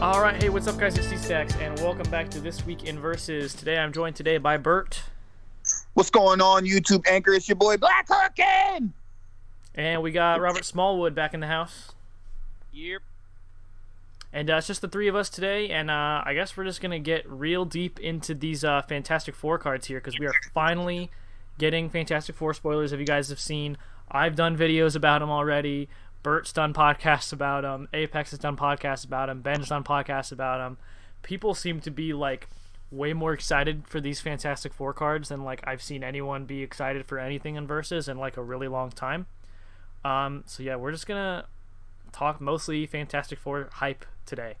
All right, hey, what's up, guys? It's C-Stacks, and welcome back to this week in Versus. Today, I'm joined today by Burt, What's going on, YouTube anchor? It's your boy Black Hurricane. and we got Robert Smallwood back in the house. Yep. And uh, it's just the three of us today, and uh, I guess we're just gonna get real deep into these uh, Fantastic Four cards here because we are finally getting Fantastic Four spoilers. If you guys have seen, I've done videos about them already. Burt's done podcasts about him. Apex has done podcasts about them. Ben's done podcasts about him. People seem to be like way more excited for these Fantastic Four cards than like I've seen anyone be excited for anything in Versus in like a really long time. Um, so yeah, we're just gonna talk mostly Fantastic Four hype today.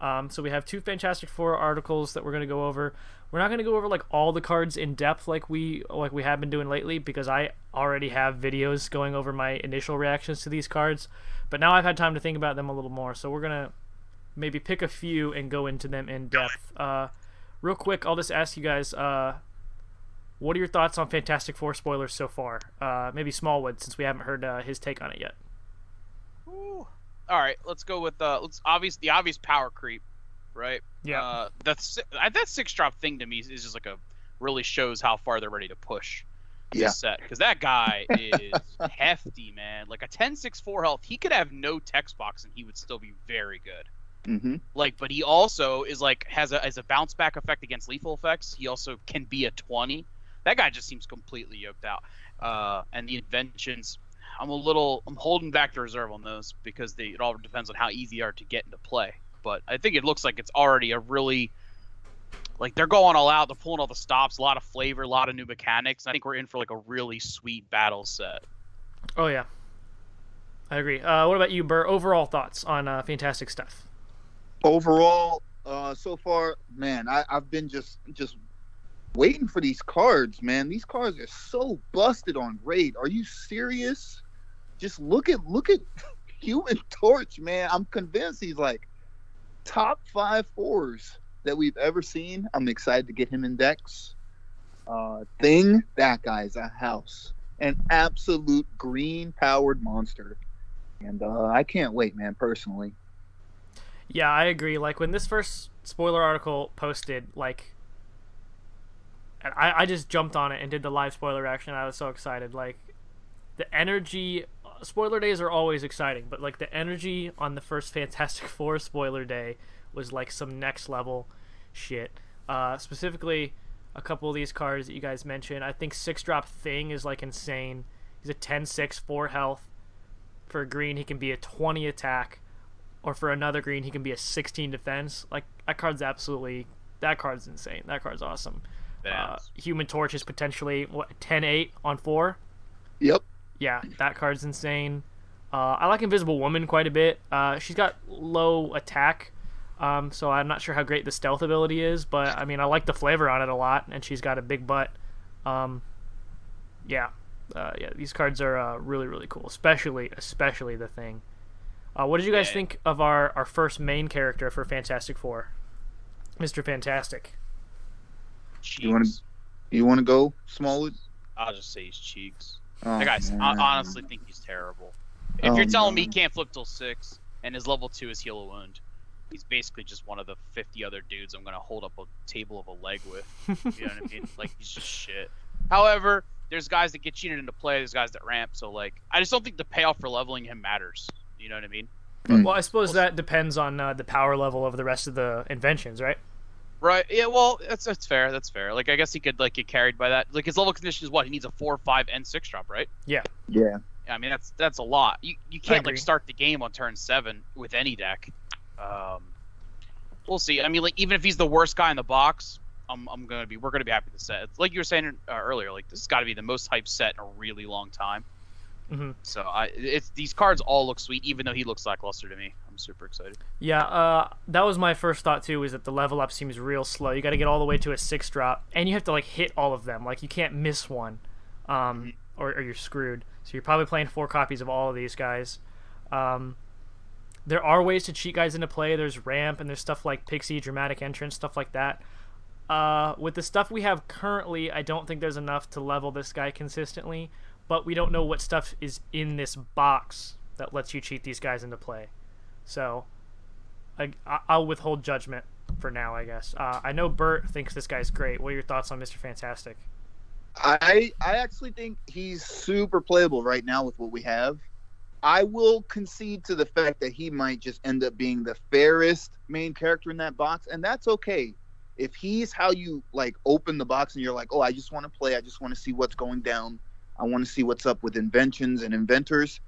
Um, so we have two Fantastic Four articles that we're going to go over. We're not going to go over like all the cards in depth like we like we have been doing lately because I already have videos going over my initial reactions to these cards. But now I've had time to think about them a little more, so we're gonna maybe pick a few and go into them in depth. Uh, real quick, I'll just ask you guys. Uh, what are your thoughts on Fantastic Four spoilers so far? Uh, maybe Smallwood, since we haven't heard uh, his take on it yet. Ooh. All right, let's go with uh, let's obvious the obvious power creep, right? Yeah. Uh, that's that six drop thing to me is just like a really shows how far they're ready to push this Yeah. set because that guy is hefty, man. Like a 10-6-4 health, he could have no text box and he would still be very good. Mm-hmm. Like, but he also is like has a has a bounce back effect against lethal effects. He also can be a twenty. That guy just seems completely yoked out. Uh, and the inventions, I'm a little I'm holding back the reserve on those because they it all depends on how easy they are to get into play. But I think it looks like it's already a really like they're going all out. They're pulling all the stops, a lot of flavor, a lot of new mechanics. I think we're in for like a really sweet battle set. Oh yeah, I agree. Uh, what about you, Burt? Overall thoughts on uh, fantastic stuff? Overall, uh, so far, man, I, I've been just just waiting for these cards, man. These cards are so busted on raid. Are you serious? Just look at look at Human Torch, man. I'm convinced he's like top five fours that we've ever seen. I'm excited to get him in decks. Uh, thing, that guy's a house, an absolute green powered monster, and uh, I can't wait, man. Personally. Yeah, I agree. Like when this first spoiler article posted, like I, I just jumped on it and did the live spoiler reaction. I was so excited. Like the energy. Spoiler days are always exciting, but like the energy on the first Fantastic Four spoiler day was like some next level shit. Uh, specifically, a couple of these cards that you guys mentioned. I think six drop thing is like insane. He's a 10-6, 4 health. For a green, he can be a 20 attack, or for another green, he can be a 16 defense. Like that card's absolutely that card's insane. That card's awesome. Uh, Human Torch is potentially what 10-8 on four. Yep. Yeah, that card's insane. Uh, I like Invisible Woman quite a bit. Uh, she's got low attack, um, so I'm not sure how great the stealth ability is, but I mean I like the flavor on it a lot, and she's got a big butt. Um, yeah, uh, yeah, these cards are uh, really really cool, especially especially the thing. Uh, what did you guys Yeah. think of our our first main character for Fantastic Four, Mister Fantastic? You wanna- Cheeks. You want to go, Smallwood? I'll just say his cheeks. Oh, That guy's. I honestly think he's terrible. If Oh, you're telling me he can't flip till six and his level two is heal a wound, he's basically just one of the 50 other dudes I'm gonna hold up a table of a leg with. You know what I mean? Like he's just shit. However, there's guys that get cheated into play. There's guys that ramp. So like, I just don't think the payoff for leveling him matters. You know what I mean? Well, I suppose that depends on uh, the power level of the rest of the inventions, right? Right. Yeah. Well, that's that's fair. That's fair. Like I guess he could like get carried by that. Like his level condition is what he needs a four, five, and six drop, right? Yeah. Yeah. I mean, that's that's a lot. You you can't like start the game on turn seven with any deck. Um, we'll see. I mean, like even if he's the worst guy in the box, I'm I'm gonna be we're gonna be happy with the set. Like you were saying uh, earlier, like this has got to be the most hyped set in a really long time. Mhm. So I it's these cards all look sweet, even though he looks lackluster to me. Super excited. Yeah, uh, that was my first thought too. Is that the level up seems real slow. You got to get all the way to a six drop, and you have to like hit all of them. Like you can't miss one, um, or, or you're screwed. So you're probably playing four copies of all of these guys. Um, there are ways to cheat guys into play. There's ramp and there's stuff like pixie, dramatic entrance, stuff like that. Uh, with the stuff we have currently, I don't think there's enough to level this guy consistently. But we don't know what stuff is in this box that lets you cheat these guys into play. So, I, I'll withhold judgment for now. I guess. Uh, I know Burt thinks this guy's great. What are your thoughts on Mr. Fantastic? I I actually think he's super playable right now with what we have. I will concede to the fact that he might just end up being the fairest main character in that box, and that's okay. If he's how you like open the box and you're like, oh, I just want to play, I just want to see what's going down, I want to see what's up with inventions and inventors.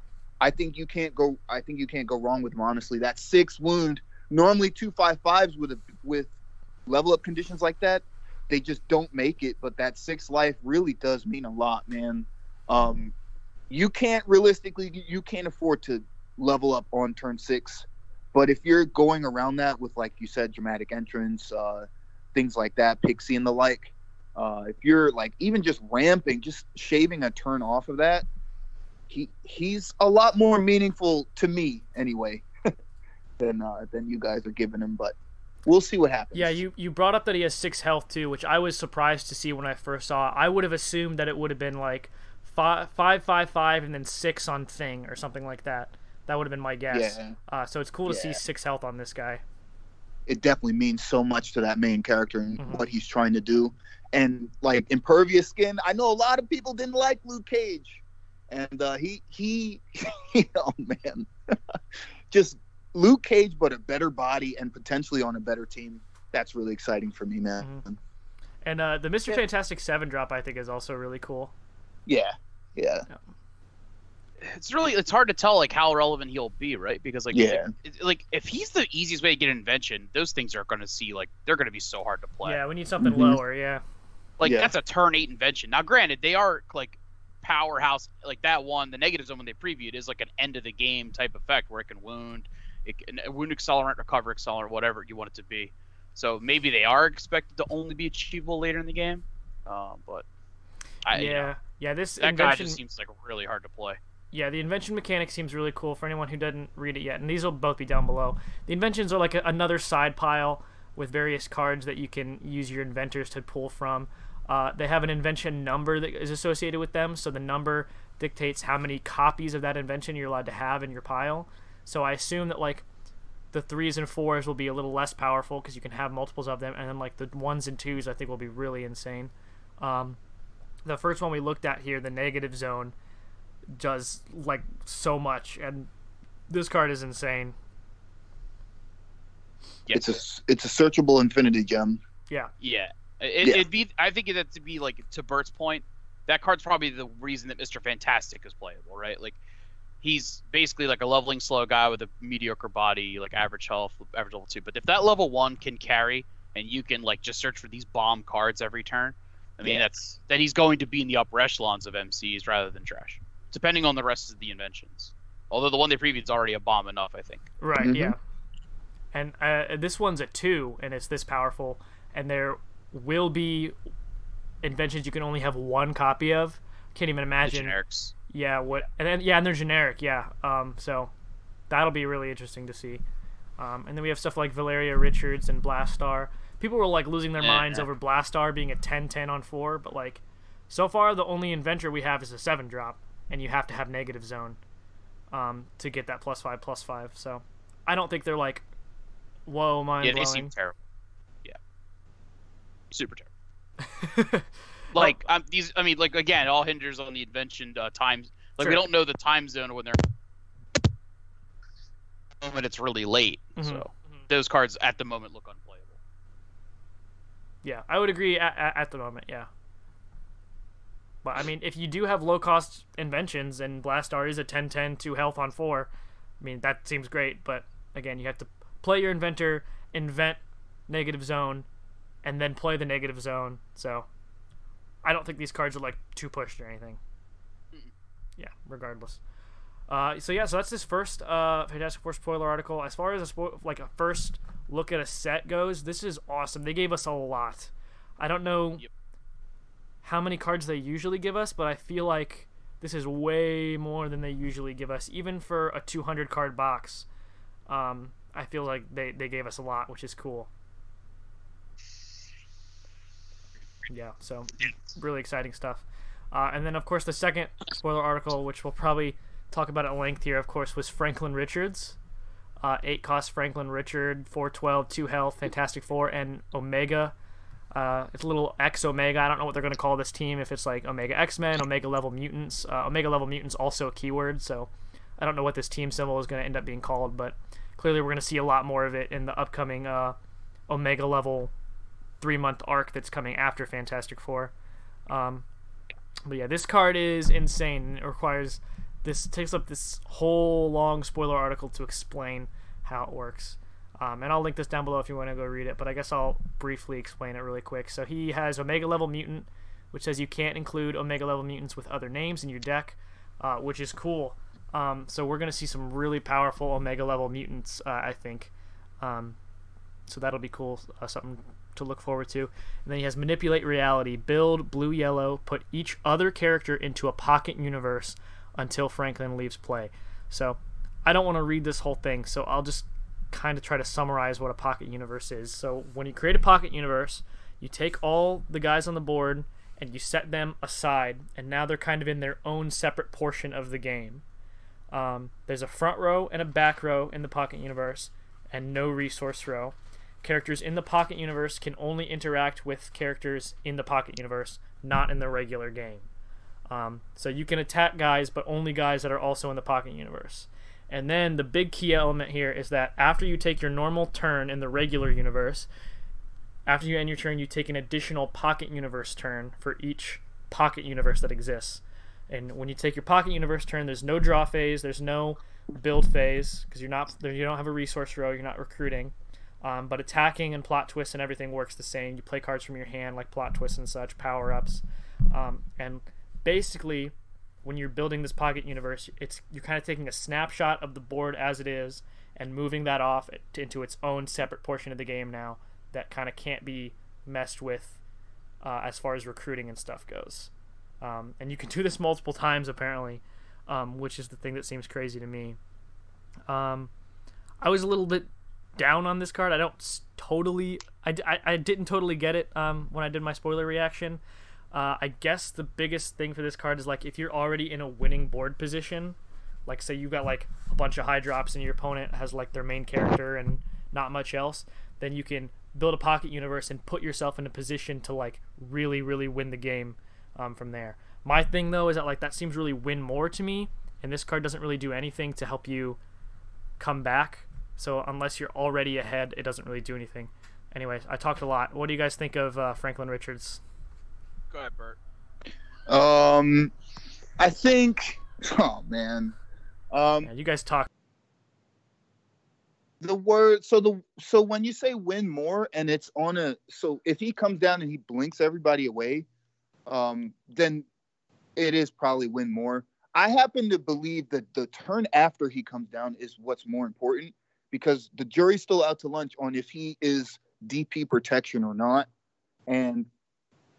I think you can't go. I think you can't go wrong with him. Honestly, that six wound. Normally, two five fives with a, with level up conditions like that, they just don't make it. But that six life really does mean a lot, man. Um, you can't realistically, you can't afford to level up on turn six. But if you're going around that with, like you said, dramatic entrance, uh, things like that, pixie and the like, uh, if you're like even just ramping, just shaving a turn off of that, he he's a lot more meaningful to me anyway than uh, than you guys are giving him. But we'll see what happens. Yeah, you you brought up that he has six health too, which I was surprised to see when I first saw. it. I would have assumed that it would have been like five five five five and then six on thing or something like that. That would have been my guess. Yeah. Uh, so it's cool to see six health on this guy. it definitely means so much to that main character and Mhm. what he's trying to do. And like impervious skin, I know a lot of people didn't like Luke Cage, and uh, he he, oh man, just Luke Cage, but a better body and potentially on a better team. That's really exciting for me, man. And uh, the Mr. Yeah. Fantastic Seven drop I think is also really cool. Yeah, yeah, It's really it's hard to tell like how relevant he'll be, right? Because like Yeah. it- like if he's the easiest way to get an invention, those things are going to see like they're going to be so hard to play. Yeah, we need something Mhm. lower. Yeah. Like Yeah. that's a turn eight invention. Now, granted, they are like powerhouse. Like that one, the negative zone when they previewed is like an end of the game type effect where it can wound, it can wound accelerant, recover accelerant, whatever you want it to be. So maybe they are expected to only be achievable later in the game. Um, but I, yeah. you know, yeah. This that guy just seems like really hard to play. Yeah, the invention mechanic seems really cool for anyone who doesn't read it yet, and these will both be down below. The inventions are like a, another side pile with various cards that you can use your inventors to pull from. Uh, they have an invention number that is associated with them, so the number dictates how many copies of that invention you're allowed to have in your pile. So I assume that like the threes and fours will be a little less powerful because you can have multiples of them, and then like the ones and twos I think will be really insane. Um, the first one we looked at here, the negative zone, does like so much, and this card is insane. Yeah. it's a it's a searchable infinity gem. Yeah, Yeah, it, Yeah. it'd be. I think that to be like to Burt's point, that card's probably the reason that Mister Fantastic is playable, right? Like, he's basically like a leveling slow guy with a mediocre body, like average health, average level two. But if that level one can carry, and you can like just search for these bomb cards every turn, I mean Yeah. that's then he's going to be in the upper echelons of MCs rather than trash, depending on the rest of the inventions. Although the one they previewed is already a bomb enough, I think. right. Mhm. Yeah, and uh, this one's a two, and it's this powerful, and there will be inventions you can only have one copy of. Can't even The imagine. generics. Yeah, what and then yeah, and they're generic. Yeah, um, so that'll be really interesting to see. Um, and then we have stuff like Valeria Richards and Blastaar. People were like losing their Yeah. minds over Blastaar being a 10-10 on four, but like so far the only inventor we have is a seven drop, and you have to have negative zone um, to get that plus five plus five. So I don't think they're like, whoa, mind blowing. Yeah, they seem terrible. Super terrible. like um, these i mean like again all hinges on the invention uh, times like we don't know the time zone when they're moment it's really late Mhm. so those cards at the moment look unplayable Yeah, I would agree at, at, at the moment. Yeah. But I mean, if you do have low cost inventions and Blastaar is a 10 10 2 health on 4, I mean, that seems great. But again, you have to play your inventor, invent negative zone, and then play the negative zone. So I don't think these cards are like too pushed or anything. Yeah, regardless. Uh, so yeah, so that's this first uh, Fantastic Four spoiler article. As far as a spo- like a first look at a set goes, this is awesome. They gave us a lot. I don't know Yep. how many cards they usually give us, but I feel like this is way more than they usually give us, even for a 200 card box. Um, I feel like they, they gave us a lot, which is cool. Yeah, so really exciting stuff. Uh, and then, of course, the second spoiler article, which we'll probably talk about at length here, of course, was Franklin Richards. uh, eight cost Franklin Richard, four twelve, two health, Fantastic Four, and Omega. Uh, it's a little X Omega. I don't know what they're going to call this team. If it's like Omega X Men, Omega level mutants. Uh, Omega level mutants also a keyword, so I don't know what this team symbol is going to end up being called, but clearly we're going to see a lot more of it in the upcoming uh, Omega level three month arc that's coming after Fantastic Four. Um, but yeah, this card is insane. It requires this takes up this whole long spoiler article to explain how it works. Um, and I'll link this down below if you want to go read it. But I guess I'll briefly explain it really quick. So he has Omega level mutant, which says you can't include Omega level mutants with other names in your deck, uh, which is cool. Um, so we're gonna see some really powerful Omega level mutants, uh, I think. Um, so that'll be cool. Uh, something to look forward to. And then he has manipulate reality, build blue yellow, put each other character into a pocket universe until Franklin leaves play. So I don't want to read this whole thing, so I'll just kind of try to summarize what a pocket universe is. So when you create a pocket universe, you take all the guys on the board and you set them aside, and now they're kind of in their own separate portion of the game. Um, there's a front row and a back row in the pocket universe, and no resource row. Characters in the pocket universe can only interact with characters in the pocket universe, not in the regular game. Um, so you can attack guys, but only guys that are also in the pocket universe. And then the big key element here is that after you take your normal turn in the regular universe, after you end your turn, you take an additional pocket universe turn for each pocket universe that exists. And when you take your pocket universe turn, there's no draw phase, there's no build phase because you're not you don't have a resource row, you're not recruiting. Um, but attacking and plot twists and everything works the same. You play cards from your hand like plot twists and such, power ups, um, and basically when you're building this pocket universe it's you're kind of taking a snapshot of the board as it is and moving that off into its own separate portion of the game now that kind of can't be messed with uh, as far as recruiting and stuff goes. Um, and you can do this multiple times apparently um, which is the thing that seems crazy to me. Um, i was a little bit down on this card i don't totally i, I, I didn't totally get it um, when i did my spoiler reaction uh, I guess the biggest thing for this card is like if you're already in a winning board position, like say you've got like a bunch of high drops and your opponent has like their main character and not much else, then you can build a pocket universe and put yourself in a position to like really really win the game um, from there. My thing though is that like that seems really win more to me, and this card doesn't really do anything to help you come back. So unless you're already ahead, it doesn't really do anything. Anyways, I talked a lot. What do you guys think of uh, Franklin Richards? Go ahead, Burt. Um, I think. Oh man. Um, yeah, you guys talk. The word. So the so when you say win more and it's on a so if he comes down and he blinks everybody away, um, then it is probably win more. I happen to believe that the turn after he comes down is what's more important because the jury's still out to lunch on if he is DP protection or not. And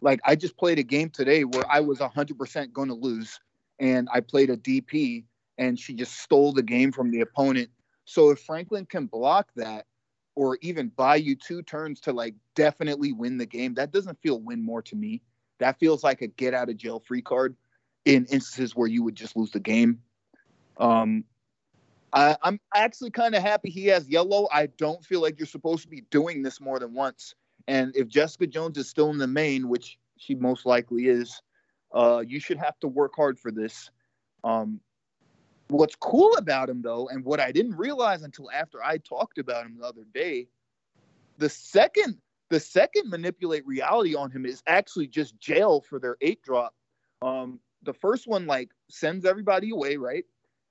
like I just played a game today where I was 100% going to lose and I played a DP and she just stole the game from the opponent. So if Franklin can block that or even buy you two turns to like definitely win the game, that doesn't feel win more to me. That feels like a get out of jail free card in instances where you would just lose the game. Um, I'm actually kind of happy he has yellow. I don't feel like you're supposed to be doing this more than once. And if Jessica Jones is still in the main, which she most likely is, uh, you should have to work hard for this. Um, what's cool about him, though, and what I didn't realize until after I talked about him the other day, the second the second manipulate reality on him is actually just jail for their eight drop. Um, the first one like sends everybody away, right?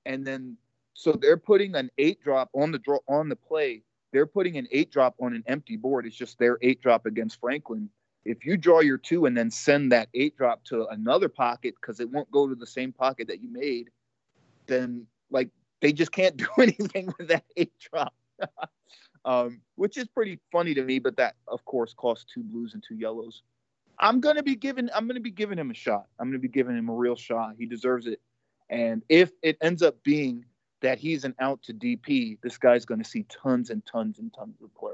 And then so they're putting an eight drop on the draw on the play they're putting an eight drop on an empty board. It's just their eight drop against Franklin. If you draw your two and then send that eight drop to another pocket because it won't go to the same pocket that you made, then like they just can't do anything with that eight drop. um, which is pretty funny to me, but that of course costs two blues and two yellows. I'm gonna be giving I'm gonna be giving him a shot. I'm gonna be giving him a real shot. He deserves it. And if it ends up being that he's an out to DP, this guy's going to see tons and tons and tons of play.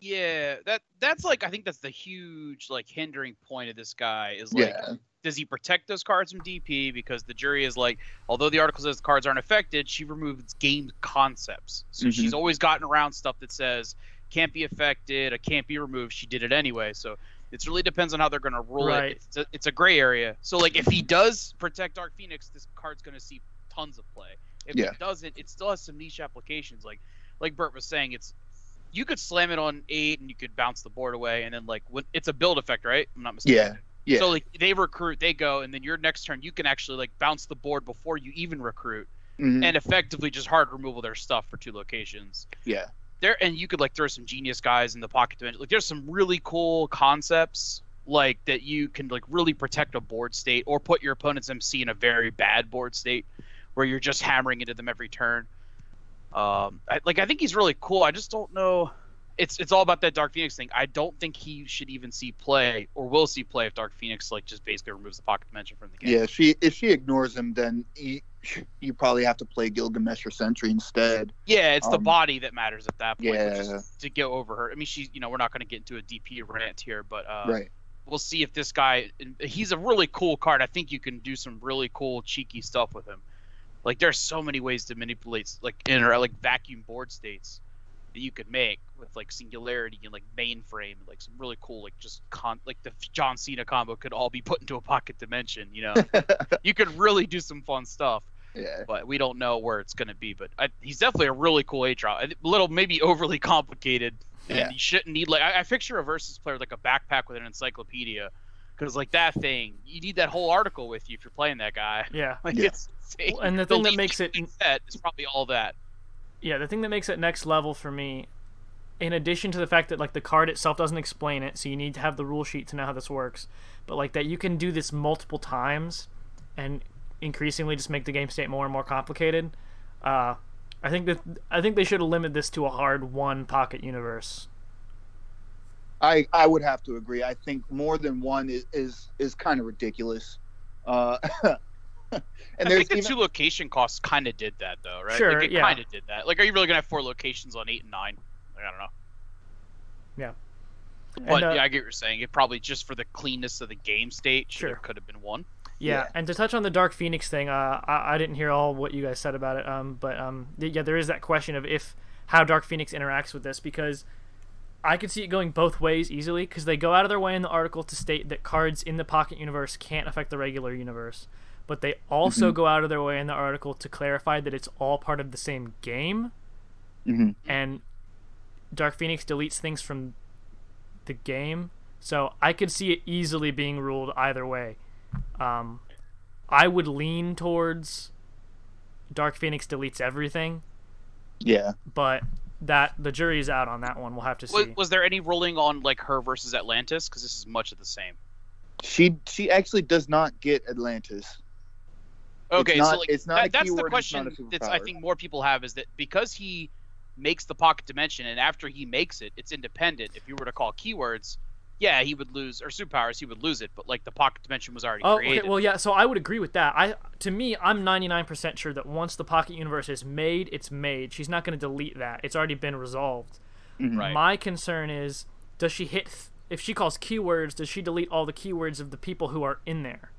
Yeah, that that's like I think that's the huge like hindering point of this guy is like yeah. does he protect those cards from DP? Because the jury is like, although the article says the cards aren't affected, she removes game concepts. So Mhm. she's always gotten around stuff that says can't be affected, it can't be removed. She did it anyway. So it really depends on how they're gonna rule Right. it. It's a, it's a gray area. So like if he does protect Dark Phoenix, this card's gonna see tons of play. If Yeah. it doesn't, it still has some niche applications. Like like Burt was saying, it's you could slam it on eight and you could bounce the board away, and then like when it's a build effect, right? I'm not mistaken. Yeah, yeah. So like they recruit, they go, and then your next turn you can actually like bounce the board before you even recruit, Mhm. and effectively just hard removal their stuff for two locations. yeah. There and you could like throw some genius guys in the pocket dimension. Like there's some really cool concepts like that you can like really protect a board state or put your opponent's MC in a very bad board state where you're just hammering into them every turn. Um, I, like I think he's really cool. I just don't know. It's it's all about that Dark Phoenix thing. I don't think he should even see play or will see play if Dark Phoenix like just basically removes the pocket dimension from the game. Yeah, if she if she ignores him, then you, you probably have to play Gilgamesh or Sentry instead. Yeah, it's the Um, body that matters at that point. yeah. to get over her. I mean, she's you know we're not going to get into a DP rant here, but uh, right. we'll see if this guy. He's a really cool card. I think you can do some really cool cheeky stuff with him. Like there's so many ways to manipulate like inner like vacuum board states that you could make with like singularity and like mainframe like some really cool like just con like the John Cena combo could all be put into a pocket dimension. You know, you could really do some fun stuff Yeah. but we don't know where it's going to be. But I, he's definitely a really cool Aatrox. A little maybe overly complicated, and Yeah. you shouldn't need like I, I picture a versus player with, like a backpack with an encyclopedia, because like that thing, you need that whole article with you if you're playing that guy. Yeah. Like Yeah. it's insane. Well, and the thing that makes it- set is probably all that. Yeah, the thing that makes it next level for me, in addition to the fact that like the card itself doesn't explain it, so you need to have the rule sheet to know how this works, but like that you can do this multiple times, and increasingly just make the game state more and more complicated. Uh, I think that I think they should have limited this to a hard one pocket universe. I I would have to agree. I think more than one is is, is kind of ridiculous. Uh, and I there's think the even, two location costs kind of did that though, right? Sure, like it yeah. kind of did that. Like, are you really gonna have four locations on eight and nine? Like, I don't know. Yeah. But And, uh, yeah, I get what you're saying. It probably just for the cleanness of the game state, Sure. have could have been one. Yeah, Yeah. and to touch on the Dark Phoenix thing, uh, I, I didn't hear all what you guys said about it, um, but um, th- yeah, there is that question of if how Dark Phoenix interacts with this because I could see it going both ways easily because they go out of their way in the article to state that cards in the Pocket universe can't affect the regular universe, but they also go out of their way in the article to clarify that it's all part of the same game, Mhm. and Dark Phoenix deletes things from the game, so I could see it easily being ruled either way. Um, I would lean towards Dark Phoenix deletes everything, yeah. but that the jury's out on that one. We'll have to Was, see. was there any ruling on like her versus Atlantis? Because this is much of the same. She she actually does not get Atlantis. Okay, not- so like it's not a that, that's the question not a that's I think more people have is that because he makes the pocket dimension and after he makes it, it's independent. If you were to call keywords, yeah, he would lose or superpowers, he would lose it. But like the pocket dimension was already Oh, created. okay. Well, yeah. So I would agree with that. I, to me, I'm 99% sure that once the Pocket Universe is made, it's made. She's not going to delete that. It's already been resolved. Mhm. Right. My concern is, does she hit? Th- if she calls keywords, does she delete all the keywords of the people who are in there?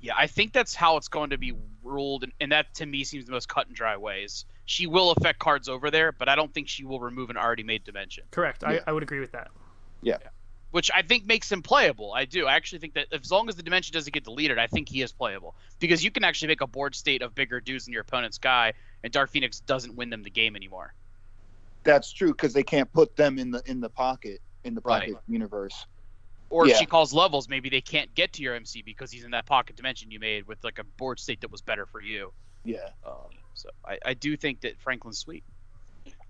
Yeah, I think that's how it's going to be ruled, and, and that to me seems the most cut and dry ways. She will affect cards over there, but I don't think she will remove an already made dimension, Correct. Yeah. I, I would agree with that. Yeah. Which I think makes him playable. I do. I actually think that as long as the dimension doesn't get deleted, I think he is playable because you can actually make a board state of bigger dudes than your opponent's guy, and Dark Phoenix doesn't win them the game anymore. That's true because they can't put them in the in the pocket in the Right. pocket universe. Or if she calls levels, maybe they can't get to your MC because he's in that pocket dimension you made with like a board state that was better for you. Yeah. Um, so I, I do think that Franklin's sweet.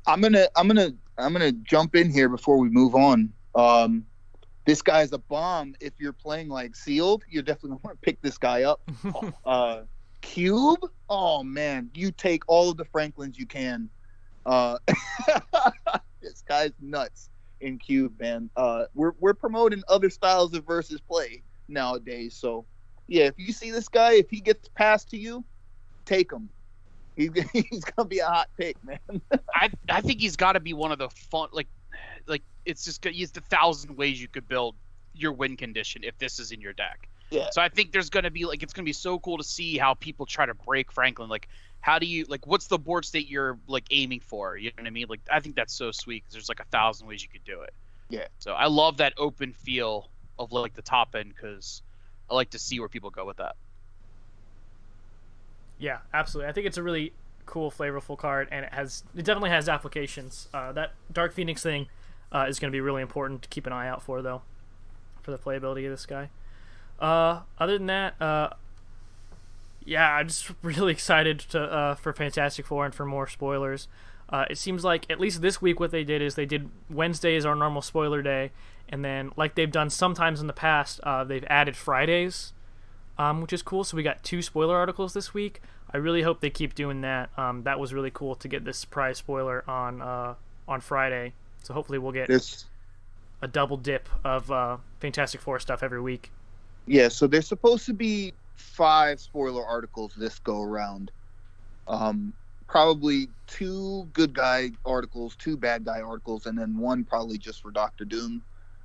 I'm gonna I'm gonna I'm gonna jump in here before we move on. Um, this guy's a bomb. If you're playing like sealed, you're definitely gonna want to pick this guy up. Uh, Cube. Oh man, you take all of the Franklins you can. Uh, this guy's nuts in Cube, man. Uh, we're we're promoting other styles of versus play nowadays. So yeah, if you see this guy, if he gets passed to you, take him. He's he's gonna be a hot pick, man. I I think he's got to be one of the fun like like it's just he's the thousand ways you could build your win condition if this is in your deck. Yeah. So I think there's gonna be like it's gonna be so cool to see how people try to break Franklin. Like, how do you like? What's the board state you're like aiming for? You know what I mean? Like, I think that's so sweet because there's like a thousand ways you could do it. Yeah. So I love that open feel of like the top end because I like to see where people go with that. Yeah, absolutely. I think it's a really cool, flavorful card, and it has it definitely has applications. Uh, that Dark Phoenix thing uh, is going to be really important to keep an eye out for, though, for the playability of this guy. Uh, other than that, uh, yeah, I'm just really excited to uh, for Fantastic Four and for more spoilers. Uh, it seems like at least this week what they did is they did Wednesday is our normal spoiler day, and then like they've done sometimes in the past, uh, they've added Fridays, um, which is cool. So we got two spoiler articles this week. I really hope they keep doing that. Um, that was really cool to get this surprise spoiler on uh, on Friday. So hopefully we'll get a double dip of uh, Fantastic Four stuff every week. Yeah, so there's supposed to be five spoiler articles this go around. Um, probably two good guy articles, two bad guy articles, and then one probably just for Doctor Doom.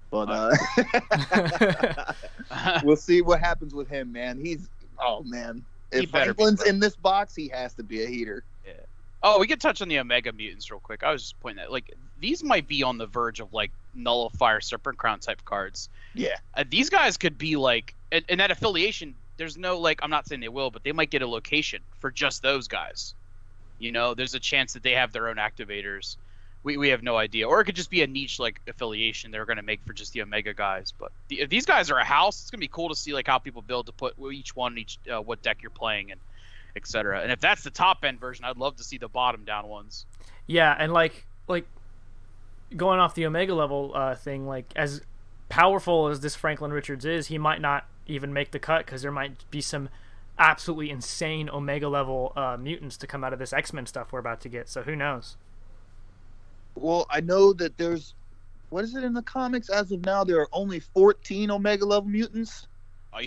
But uh, we'll see what happens with him, man. He's oh man. If better be Franklin's in this box, he has to be a heater. Yeah. Oh, we could touch on the Omega mutants real quick. I was just pointing that like these might be on the verge of like nullifier serpent crown type cards. Yeah. Uh, these guys could be like, and, and that affiliation. There's no like, I'm not saying they will, but they might get a location for just those guys. You know, there's a chance that they have their own activators. We, we have no idea, or it could just be a niche like affiliation they're going to make for just the Omega guys. But the, if these guys are a house, it's going to be cool to see like how people build to put each one, each uh, what deck you're playing, and etc. And if that's the top end version, I'd love to see the bottom down ones. Yeah, and like like going off the Omega level uh, thing, like as powerful as this Franklin Richards is, he might not even make the cut because there might be some absolutely insane Omega level uh, mutants to come out of this X Men stuff we're about to get. So who knows? Well, I know that there's what is it in the comics? As of now, there are only 14 Omega level mutants.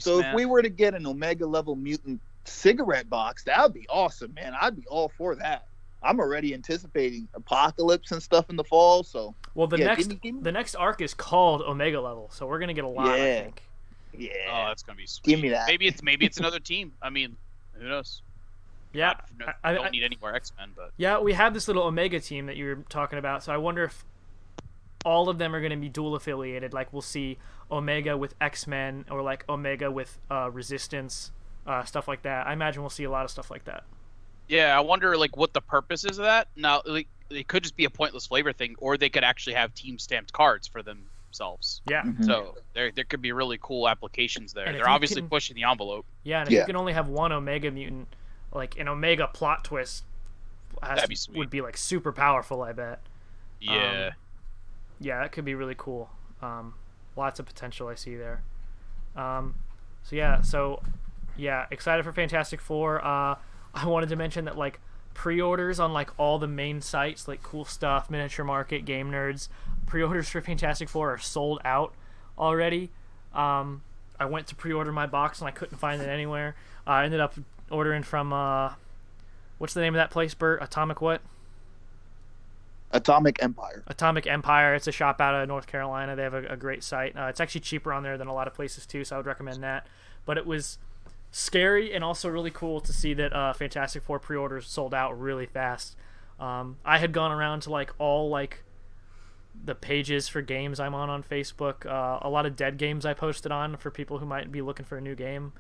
So if we were to get an Omega level mutant cigarette box, that would be awesome, man. I'd be all for that. I'm already anticipating apocalypse and stuff in the fall. So Well, the Yeah, next give me- give me- the next arc is called Omega level, so we're gonna get a lot. I Yeah. Oh, yeah, that's gonna be sweet. Give me that. Maybe it's maybe it's another team. I mean, who knows? Yeah, no, I- I- don't I- need any more X Men, but Yeah, we have this little Omega team that you were talking about, so I wonder if all of them are going to be dual affiliated. Like we'll see Omega with X Men or like Omega with uh, Resistance, uh, stuff like that. I imagine we'll see a lot of stuff like that. Yeah, I wonder like what the purpose is of that. Now, like, it could just be a pointless flavor thing, or they could actually have team stamped cards for themselves. Yeah, Mhm. So there there could be really cool applications there. And They're obviously can- pushing the envelope. yeah, and if Yeah. you can only have one Omega mutant, like an Omega plot twist, has, That'd be sweet. would be like super powerful. I bet. Yeah. yeah, that could be really cool. Um, lots of potential I see there. Um, so yeah, so yeah, excited for Fantastic Four. Uh, I wanted to mention that like pre-orders on like all the main sites, like Cool Stuff, Miniature Market, Game Nerds, pre-orders for Fantastic Four are sold out already. Um, I went to pre-order my box and I couldn't find it anywhere. I ended up ordering from uh, what's the name of that place, Burt? Atomic what? Atomic Empire. Atomic Empire. It's a shop out of North Carolina. They have a, a great site. Uh, it's actually cheaper on there than a lot of places too, so I would recommend that. But it was scary and also really cool to see that uh, Fantastic Four pre-orders sold out really fast. Um, I had gone around to like all like the pages for games I'm on on Facebook. Uh, a lot of dead games I posted on for people who might be looking for a new game.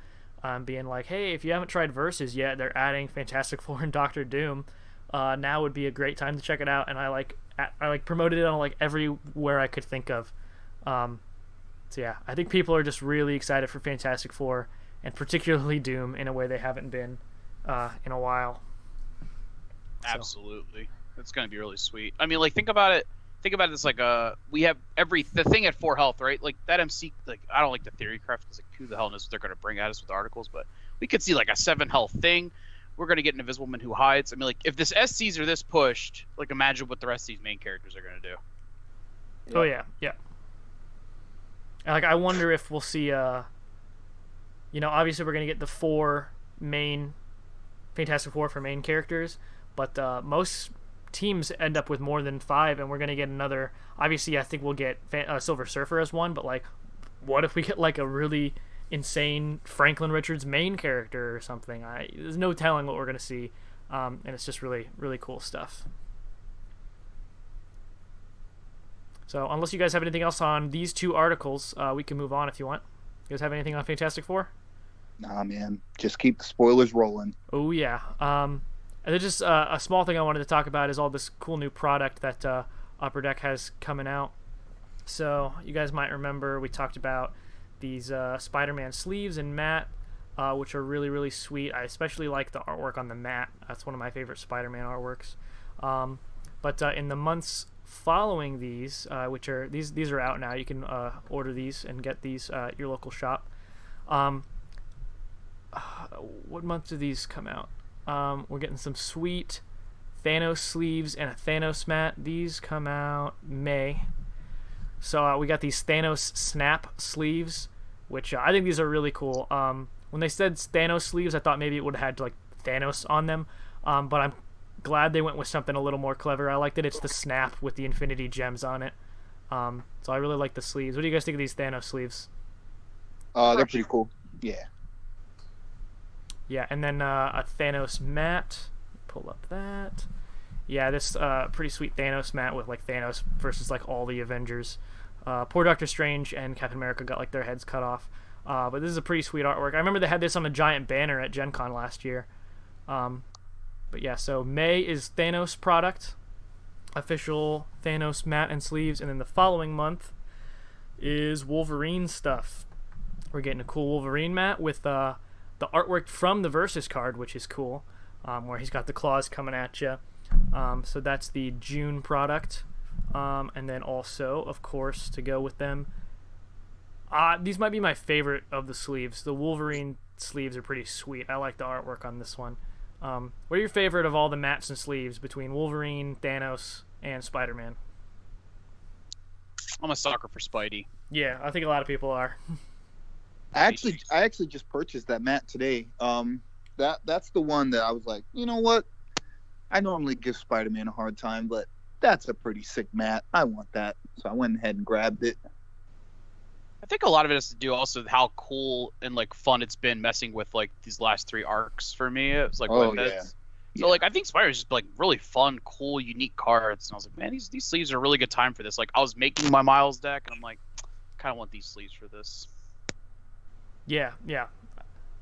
Um, being like, hey, if you haven't tried Versus yet, they're adding Fantastic Four and Doctor Doom. Uh, now would be a great time to check it out. And I like I like promoted it on like everywhere I could think of. Um, so yeah, I think people are just really excited for Fantastic Four and particularly Doom in a way they haven't been uh, in a while. So- Absolutely. That's gonna be really sweet. I mean, like think about it. Think about it as like uh we have every the thing at four health, right? Like that MC. Like I don't like the theory craft because like who the hell knows what they're gonna bring at us with articles, but we could see like a seven health thing. We're gonna get an invisible man who hides. I mean, like if this SCs are this pushed, like imagine what the rest of these main characters are gonna do. Oh yeah, yeah. And, Like I wonder if we'll see. Uh, you know, obviously we're gonna get the four main Fantastic Four for main characters, but uh, most teams end up with more than five, and we're gonna get another. Obviously, I think we'll get Fa- uh, Silver Surfer as one, but like, what if we get like a really insane Franklin Richards main character or something. I there's no telling what we're gonna see, um, and it's just really really cool stuff. So unless you guys have anything else on these two articles, uh, we can move on if you want. You guys have anything on Fantastic Four? Nah, man. Just keep the spoilers rolling. Oh yeah. Um, and just uh, a small thing I wanted to talk about is all this cool new product that uh, Upper Deck has coming out. So you guys might remember we talked about these uh, Spider-Man sleeves and mat, uh, which are really really sweet. I especially like the artwork on the mat. That's one of my favorite Spider-Man artworks. Um, but uh, in the months following these, uh, which are these these are out now, you can uh, order these and get these at your local shop. Um, what month do these come out? Um, we're getting some sweet Thanos sleeves and a Thanos mat. These come out May. So uh, we got these Thanos snap sleeves, which uh, I think these are really cool. Um, when they said Thanos sleeves, I thought maybe it would have had like Thanos on them, um, but I'm glad they went with something a little more clever. I like that it's the snap with the Infinity Gems on it. Um, so I really like the sleeves. What do you guys think of these Thanos sleeves? Uh, they're pretty cool. Yeah. Yeah, and then uh, a Thanos mat. Pull up that. Yeah, this uh, pretty sweet Thanos mat with like Thanos versus like all the Avengers. Uh, poor Doctor Strange and Captain America got like their heads cut off. Uh, but this is a pretty sweet artwork. I remember they had this on a giant banner at Gen Con last year. Um, but yeah, so May is Thanos product, official Thanos mat and sleeves, and then the following month is Wolverine stuff. We're getting a cool Wolverine mat with uh, the artwork from the Versus card, which is cool, um, where he's got the claws coming at you. Um, so that's the June product. Um, and then also, of course, to go with them, uh, these might be my favorite of the sleeves. The Wolverine sleeves are pretty sweet. I like the artwork on this one. Um, what are your favorite of all the mats and sleeves between Wolverine, Thanos, and Spider Man? I'm a sucker for Spidey. Yeah, I think a lot of people are. I actually, I actually just purchased that mat today. Um, that that's the one that I was like, you know what? I normally give Spider-Man a hard time, but that's a pretty sick mat. I want that, so I went ahead and grabbed it. I think a lot of it has to do also with how cool and like fun it's been messing with like these last three arcs for me. It was like, Oh, yeah. So Yeah. like I think Spider's just like really fun, cool, unique cards, and I was like, man, these these sleeves are a really good time for this. Like I was making my Miles deck, and I'm like, kind of want these sleeves for this. Yeah, yeah.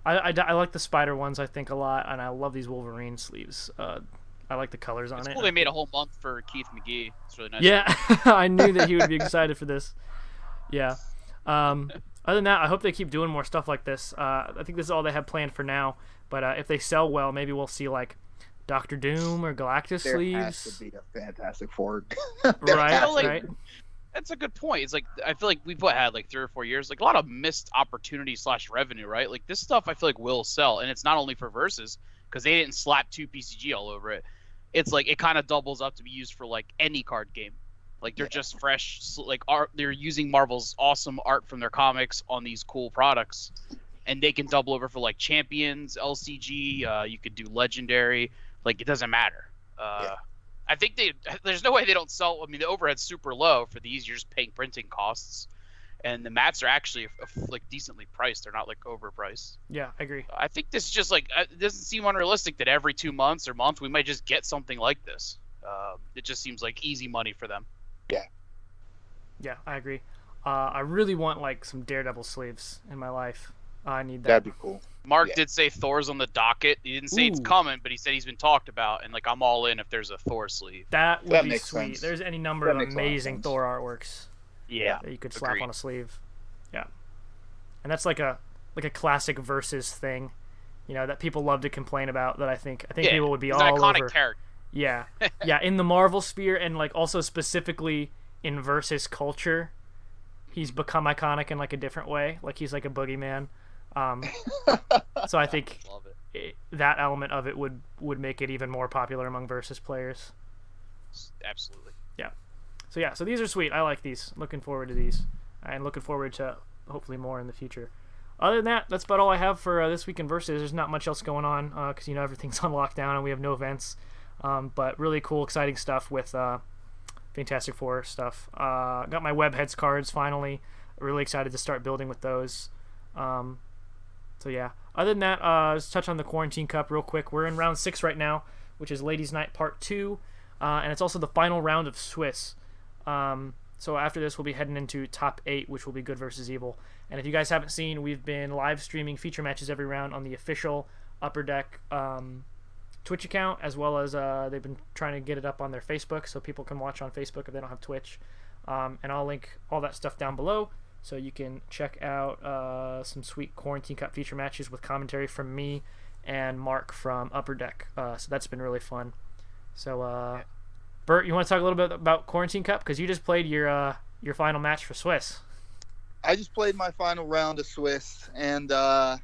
I, I, I like the spider ones, I think, a lot, and I love these Wolverine sleeves. Uh, I like the colors on It's it. cool they made a whole month for Keith McGee. It's really nice. Yeah, I knew that he would be excited for this. Yeah. Um, other than that, I hope they keep doing more stuff like this. Uh, I think this is all they have planned for now. But uh, if they sell well, maybe we'll see like Doctor Doom or Galactus There sleeves. has to be a Fantastic Four. Right, has to like- right. That's a good point. It's like I feel like we've what, had like three or four years, like a lot of missed opportunity slash revenue, right? Like this stuff, I feel like will sell, and it's not only for Versus because they didn't slap two PCG all over it. It's like it kind of doubles up to be used for like any card game. Like they're Yeah. just fresh, like art. They're using Marvel's awesome art from their comics on these cool products, and they can double over for like champions, LCG. Uh, you could do legendary. Like it doesn't matter. Uh, Yeah. I think they there's no way they don't sell. I mean, the overhead's super low for these. You're just paying printing costs, and the mats are actually uh, like decently priced. They're not like overpriced. Yeah, I agree. I think this is just like uh, it doesn't seem unrealistic that every two months or month we might just get something like this. Um, it just seems like easy money for them. Yeah. Yeah, I agree. Uh, I really want like some Daredevil sleeves in my life. I need that. That'd be cool. Mark Yeah. did say Thor's on the docket. He didn't say it's coming, but he said he's been talked about, and like I'm all in if there's a Thor sleeve. That would That be makes sweet. sense. There's any number That of makes a lot of amazing. Thor artworks Yeah, that you could slap Agreed. on a sleeve. Yeah, and that's like a like a classic versus thing, you know, that people love to complain about. That I think I think yeah. people would be he's all an iconic over. character. Yeah, yeah, in the Marvel sphere and like also specifically in versus culture, he's become iconic in like a different way. Like he's like a boogeyman. Um, so I think Love it. it, that element of it would would make it even more popular among versus players. Absolutely. Yeah. So yeah, so these are sweet. I like these. Looking forward to these, and looking forward to hopefully more in the future. Other than that, that's about all I have for uh, this week in versus. There's not much else going on because you know everything's on lockdown and we have no events. Um, but really cool, exciting stuff with uh, Fantastic Four stuff. Uh, got my web heads cards finally. Really excited to start building with those. Um, so yeah. Other than that, uh, let's touch on the Quarantine Cup real quick. We're in round six right now, which is Ladies' Night Part Two, uh, and it's also the final round of Swiss. Um, so after this, we'll be heading into top eight, which will be Good versus Evil. And if you guys haven't seen, we've been live streaming feature matches every round on the official Upper Deck um, Twitch account, as well as uh, they've been trying to get it up on their Facebook, so people can watch on Facebook if they don't have Twitch. Um, and I'll link all that stuff down below, so you can check out uh, some sweet Quarantine Cup feature matches with commentary from me and Mark from Upper Deck. Uh, so that's been really fun. So, uh, Burt, you want to talk a little bit about Quarantine Cup because you just played your uh, your final match for Swiss. I just played my final round of Swiss, and uh,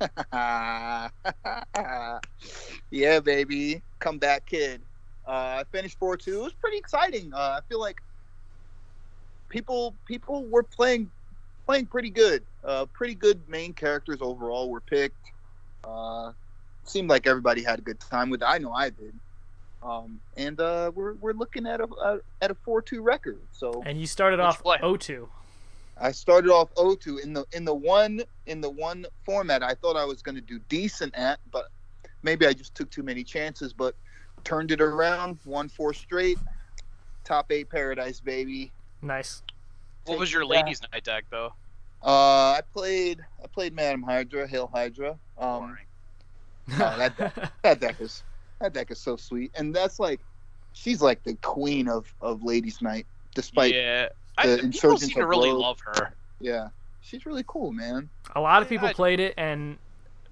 yeah, baby, comeback kid. Uh, I finished four two. It was pretty exciting. Uh, I feel like people people were playing playing pretty good. Uh, pretty good main characters overall were picked. Uh, seemed like everybody had a good time with. It. I know I did. Um, and uh, we're we're looking at a, a at a four two record. So and you started off play? 0-2. I started off 0-2 in the in the one in the one format I thought I was going to do decent at, but maybe I just took too many chances. But turned it around, won four straight, top eight paradise, baby. Nice. What was your that. ladies' night deck though? Uh, I played I played Madam Hydra, Hail Hydra. Um, Boring. no, that deck, that deck is that deck is so sweet, and that's like she's like the queen of of ladies' night, despite yeah, yeah, I, the people seem to really Rogue. love her. Yeah, she's really cool, man. A lot of Yeah, people I- played it, and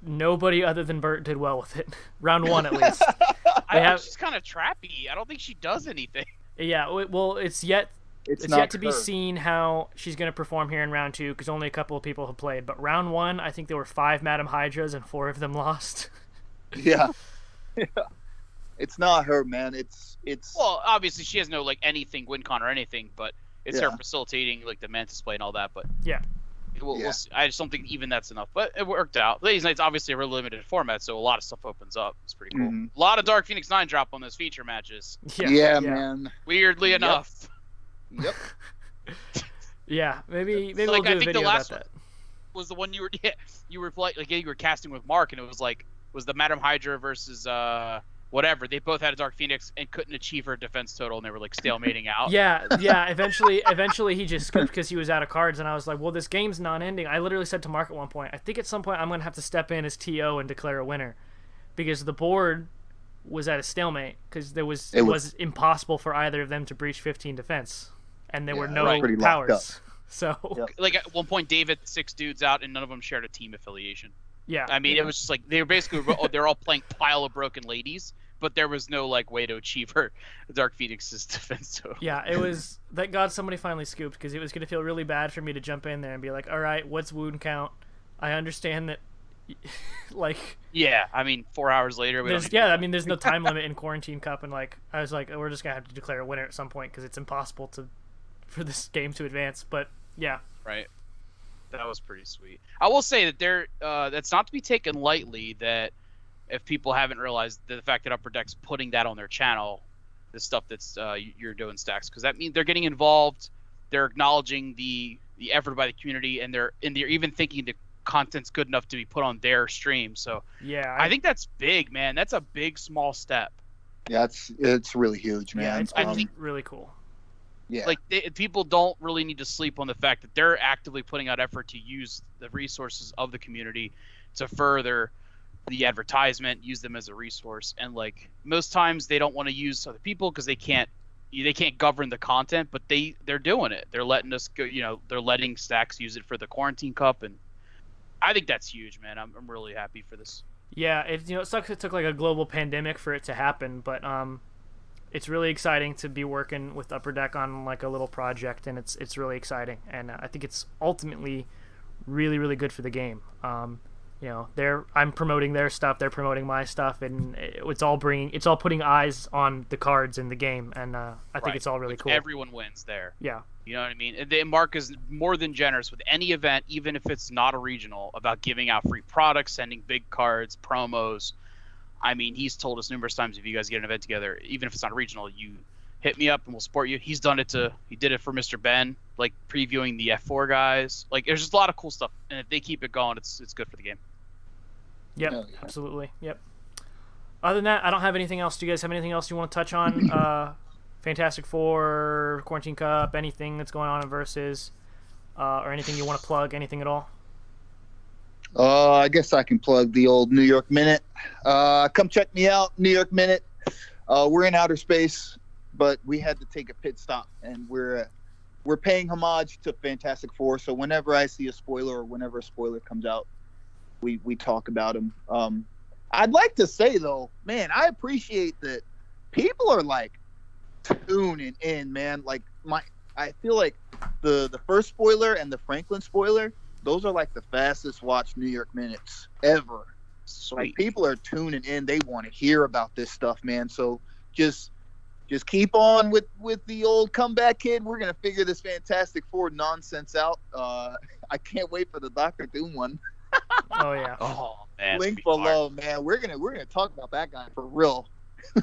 nobody other than Burt did well with it. Round one, at least. I, have- she's kind of trappy. I don't think she does anything. yeah. Well, it's yet It's, it's not yet to be seen how she's going to perform here in round two because only a couple of people have played. But round one, I think there were five Madam Hydras and four of them lost. Yeah. yeah. It's not her, man. It's it's Well, obviously she has no like anything WinCon or anything, but it's her facilitating like the mantis play and all that. But Yeah. we'll, Yeah. we'll. I just don't think even that's enough. But it worked out. Ladies' Night's obviously a real limited format, so a lot of stuff opens up. It's pretty cool. Mhm. A lot of Dark Phoenix Nine drop on those feature matches. yeah, yeah, man. Weirdly Yep. enough. Yep. Yeah, maybe maybe Like, we'll do a think the video last about that. was the one you were yeah, you were like like you were casting with Mark, and it was like was the Madam Hydra versus uh whatever. They both had a Dark Phoenix and couldn't achieve her defense total, and they were like stalemating out. Yeah, yeah. Eventually, eventually he just skipped because he was out of cards, and I was like, "Well, this game's non-ending." I literally said to Mark at one point, "I think at some point I'm gonna have to step in as TO and declare a winner," because the board was at a stalemate because there was it, It was, was- impossible for either of them to breach 15 defense, and there were no it was pretty locked powers. So Yep. Like at one point, David six dudes out, and none of them shared a team affiliation. yeah, I mean, it was just like they were basically oh, they're all playing pile of broken ladies, but there was no like way to achieve her Dark Phoenix's defense total. yeah. It was thank God somebody finally scooped because it was gonna feel really bad for me to jump in there and be like, "All right, what's wound count?" I understand that, like. Yeah, I mean, four hours later, we There's, yeah, I mean, there's no time limit in Quarantine Cup, and like, I was like, we're just gonna have to declare a winner at some point because it's impossible to, for this game to advance. But yeah, right? That was pretty sweet. I will say that there, uh, that's not to be taken lightly. That if people haven't realized the fact that Upper Deck's putting that on their channel, the stuff that's uh, you're doing stacks, because that means they're getting involved. They're acknowledging the the effort by the community, and they're and they're even thinking the content's good enough to be put on their stream. So yeah, I think that's big, man. That's a big small step. Yeah, it's it's really huge, man. yeah, it's I been think- really cool. Yeah. like they, people don't really need to sleep on the fact that they're actively putting out effort to use the resources of the community to further the advertisement use them as a resource and like most times they don't want to use other people because they can't they can't govern the content but they they're doing it they're letting us go you know they're letting stacks use it for the quarantine cup and i think that's huge man i'm, I'm really happy for this Yeah, it you know it sucks. It took like a global pandemic for it to happen, but um, it's really exciting to be working with Upper Deck on like a little project, and it's it's really exciting, and uh, I think it's ultimately really really good for the game. Um, you know, they're I'm promoting their stuff, they're promoting my stuff, and it's all bringing it's all putting eyes on the cards in the game, and uh, I think Right. it's all really Which cool. everyone wins there yeah, You know what I mean? And Mark is more than generous with any event, even if it's not a regional, about giving out free products, sending big cards, promos. I mean, he's told us numerous times if you guys get an event together, even if it's not a regional, you hit me up and we'll support you. He's done it to he did it for Mr. Ben, like previewing the F4 guys. Like there's just a lot of cool stuff, and if they keep it going, it's it's good for the game. Yep, Hell yeah. absolutely. Yep. Other than that, I don't have anything else. Do you guys have anything else you want to touch on? uh, Fantastic Four, Quarantine Cup, anything that's going on in Versus, uh, or anything you want to plug, anything at all? Uh, I guess I can plug the old New York Minute. Uh, come check me out, New York Minute. Uh, we're in outer space, but we had to take a pit stop, and we're uh, we're paying homage to Fantastic Four. So whenever I see a spoiler or whenever a spoiler comes out, we we talk about them. Um, I'd like to say though, man, I appreciate that people are like tuning in, man. Like my, I feel like the the first spoiler and the Franklin spoiler those are like the fastest watched New York minutes ever. Like Sweet. people are tuning in, they want to hear about this stuff, man. So just just keep on with with the old comeback kid. We're gonna figure this Fantastic Four nonsense out. Uh, I can't wait for the Doctor Doom one. Oh yeah. Oh man, Link gonna hard. below, man. We're gonna we're gonna talk about that guy for real.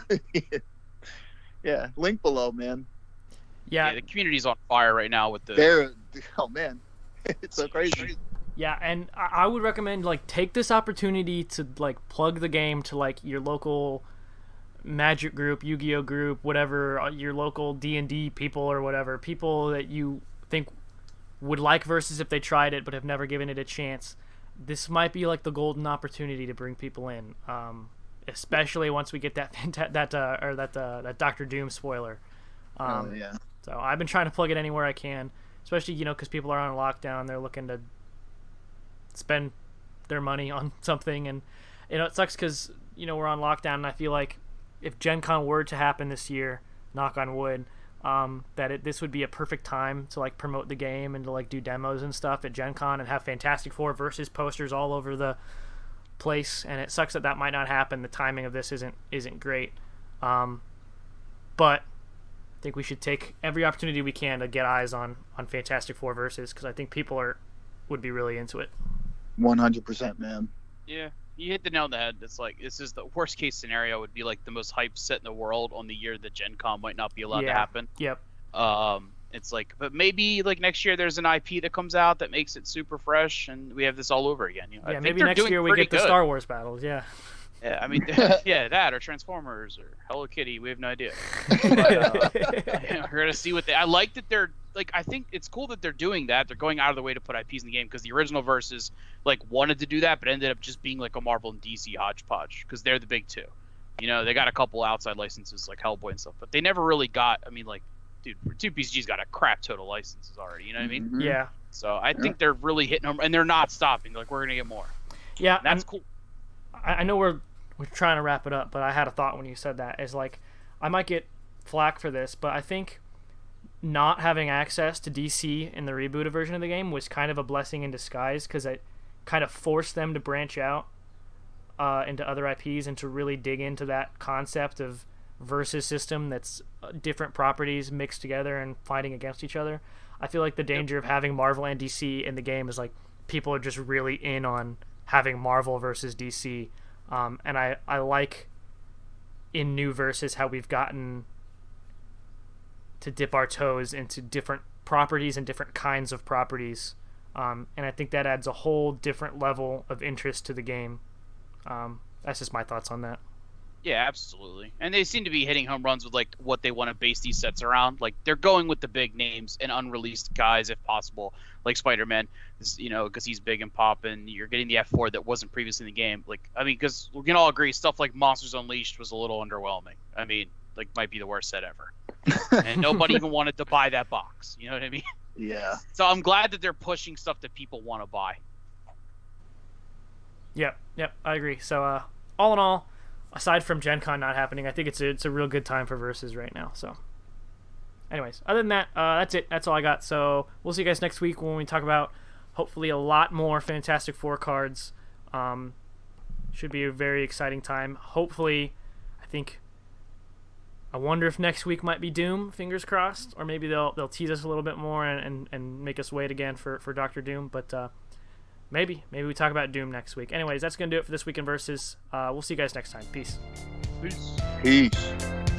yeah, link below, man. Yeah, Yeah, the community's on fire right now with the. They're oh man, it's so crazy. Yeah, and I I would recommend like take this opportunity to like plug the game to like your local Magic group, Yu-Gi-Oh group, whatever, uh, your local D&D people or whatever, people that you think would like versus if they tried it but have never given it a chance. This might be like the golden opportunity to bring people in, um, especially once we get that that uh, or that uh, that Doctor Doom spoiler. Um, oh yeah. so I've been trying to plug it anywhere I can, especially you know because people are on lockdown. They're looking to spend their money on something, and you know it sucks because you know we're on lockdown, and I feel like if Gen Con were to happen this year, knock on wood, um, that it, this would be a perfect time to like promote the game and to like do demos and stuff at Gen Con and have Fantastic Four versus posters all over the place. And it sucks that that might not happen. The timing of this isn't isn't great, um, but I think we should take every opportunity we can to get eyes on on Fantastic Four versus because I think people are would be really into it. One hundred percent, man. Yeah, you hit the nail on the head. It's like this is the worst case scenario. Would be like the most hype set in the world on the year that Gen Con might not be allowed to Yeah. happen. Yep. Um, it's like, but maybe like next year there's an IP that comes out that makes it super fresh, and we have this all over again. You know, I Yeah, think maybe next year we pretty get the. Star Wars battles. Yeah. Yeah, I mean, yeah, that or Transformers or Hello Kitty. We have no idea. But, uh, yeah, we're gonna see what they. I like that they're like. I think it's cool that they're doing that. They're going out of the way to put IPs in the game because the original versus like wanted to do that, but ended up just being like a Marvel and DC hodgepodge because they're the big two. You know, they got a couple outside licenses like Hellboy and stuff, but they never really got. I mean, like, dude, two PCG's got a crap total licenses already. You know what I mean? Mhm. yeah. So I think they're really hitting them, and they're not stopping. Like, we're gonna get more. Yeah. And that's and cool. I I know we're we're trying to wrap it up, but I had a thought when you said that. Is like I might get flack for this, but I think not having access to DC in the rebooted version of the game was kind of a blessing in disguise because it kind of forced them to branch out uh, into other IPs and to really dig into that concept of versus system that's uh, different properties mixed together and fighting against each other. I feel like the danger of having Marvel and DC in the game is like people are just really in on having Marvel versus DC, um, and I I like in new verses how we've gotten to dip our toes into different properties and different kinds of properties. Um, and I think that adds a whole different level of interest to the game. Um, that's just my thoughts on that. Yeah, absolutely. And they seem to be hitting home runs with like what they want to base these sets around. Like they're going with the big names and unreleased guys if possible, like Spider-Man. You know, because he's big and popping. You're getting the F4 that wasn't previously in the game. Like I mean, because we can all agree stuff like Monsters Unleashed was a little underwhelming. I mean, like might be the worst set ever, and nobody even wanted to buy that box. You know what I mean? Yeah. So I'm glad that they're pushing stuff that people want to buy. Yep, yep, I agree. So, uh, all in all, aside from Gen Con not happening, I think it's a, it's a real good time for versus right now. So, anyways, other than that, uh, that's it. That's all I got. So we'll see you guys next week when we talk about hopefully a lot more Fantastic Four cards. Um, should be a very exciting time. Hopefully, I think. I wonder if next week might be Doom. Fingers crossed, or maybe they'll they'll tease us a little bit more and, and, and make us wait again for, for Doctor Doom. But uh, maybe maybe we talk about Doom next week. Anyways, that's gonna do it for this week in versus. Uh, we'll see you guys next time. Peace. Peace. Peace.